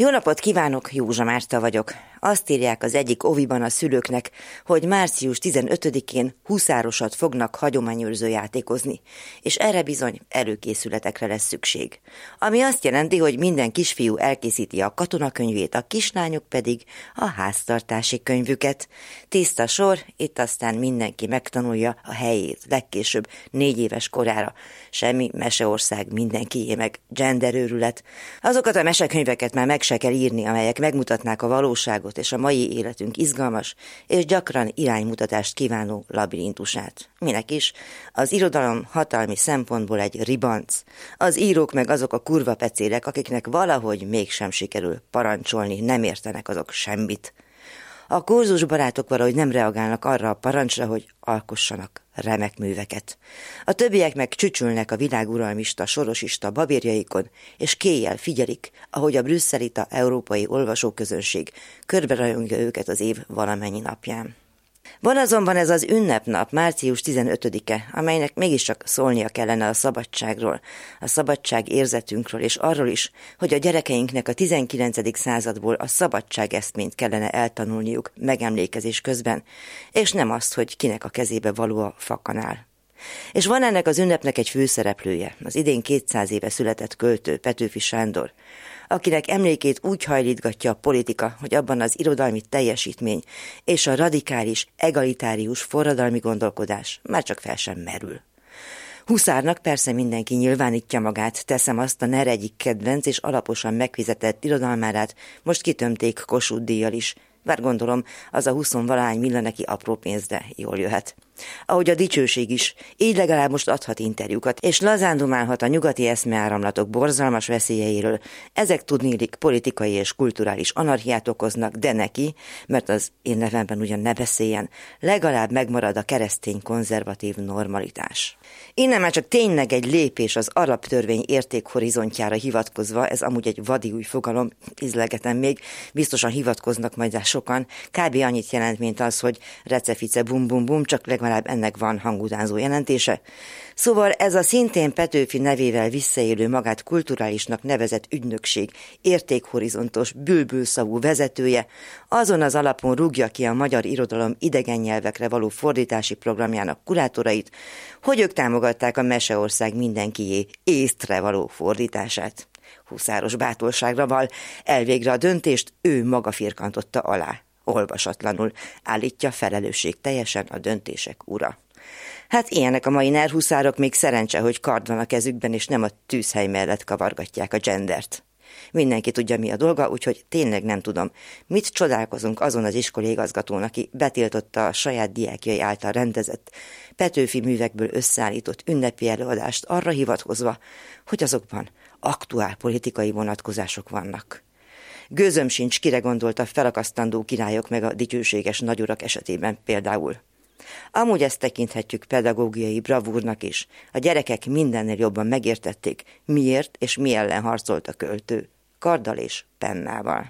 Jó napot kívánok, Józsa Márta vagyok. Azt írják az egyik oviban a szülőknek, hogy március 15-én huszárosat fognak hagyományőrző játékozni, és erre bizony előkészületekre lesz szükség. Ami azt jelenti, hogy minden kisfiú elkészíti a katonakönyvét, a kislányok pedig a háztartási könyvüket. Tiszta sor, itt aztán mindenki megtanulja a helyét, legkésőbb négy éves korára. Semmi meseország mindenkié meg genderőrület. Azokat a mesekönyveket már meg se kell írni, amelyek megmutatnák a valóságot és a mai életünk izgalmas és gyakran iránymutatást kívánó labirintusát. Minek is? Az irodalom hatalmi szempontból egy ribanc. Az írók meg azok a kurva pecélek, akiknek valahogy mégsem sikerül parancsolni, nem értenek azok semmit. A kurzus barátok valahogy nem reagálnak arra a parancsra, hogy alkossanak remek műveket. A többiek meg csücsülnek a világuralmista, sorosista babérjaikon, és kéjjel figyelik, ahogy a brüsszelita európai olvasóközönség körberajongja őket az év valamennyi napján. Van azonban ez az ünnepnap, március 15-e, amelynek mégiscsak szólnia kellene a szabadságról, a szabadság érzetünkről, és arról is, hogy a gyerekeinknek a 19. századból a szabadság eszményt kellene eltanulniuk megemlékezés közben, és nem azt, hogy kinek a kezébe való a fakanál. És van ennek az ünnepnek egy főszereplője, az idén 200 éve született költő Petőfi Sándor, akinek emlékét úgy hajlítgatja a politika, hogy abban az irodalmi teljesítmény és a radikális, egalitárius forradalmi gondolkodás már csak fel sem merül. Huszárnak persze mindenki nyilvánítja magát, teszem azt a NER egyik kedvenc és alaposan megfizetett irodalmárát, most kitömték Kossuth díjjal is, bár gondolom, az a huszonvalány milla neki apró pénzre jól jöhet ahogy a dicsőség is, így legalább most adhat interjúkat, és lazán dumálhat a nyugati eszmeáramlatok borzalmas veszélyeiről. Ezek tudnélik politikai és kulturális anarchiát okoznak, de neki, mert az én nevemben ugyan ne beszéljen, legalább megmarad a keresztény konzervatív normalitás. Innen már csak tényleg egy lépés az arab törvény értékhorizontjára hivatkozva, ez amúgy egy vadi új fogalom, izlegetem még, biztosan hivatkoznak majd rá sokan, kb. annyit jelent, mint az, hogy recefice bum bum bum, csak legalább legalább ennek van hangutánzó jelentése. Szóval ez a szintén Petőfi nevével visszaélő magát kulturálisnak nevezett ügynökség értékhorizontos, bülbülszavú vezetője azon az alapon rúgja ki a magyar irodalom idegen nyelvekre való fordítási programjának kurátorait, hogy ők támogatták a Meseország mindenkié észtre való fordítását. Huszáros bátorságra val, elvégre a döntést ő maga firkantotta alá olvasatlanul, állítja felelősség teljesen a döntések ura. Hát ilyenek a mai nerhuszárok, még szerencse, hogy kard van a kezükben, és nem a tűzhely mellett kavargatják a gendert. Mindenki tudja, mi a dolga, úgyhogy tényleg nem tudom, mit csodálkozunk azon az iskoligazgatón, aki betiltotta a saját diákjai által rendezett Petőfi művekből összeállított ünnepi előadást arra hivatkozva, hogy azokban aktuál politikai vonatkozások vannak. Gőzöm sincs, kire gondolt a felakasztandó királyok meg a dicsőséges nagyurak esetében például. Amúgy ezt tekinthetjük pedagógiai bravúrnak is. A gyerekek mindennél jobban megértették, miért és mi ellen harcolt a költő, karddal és pennával.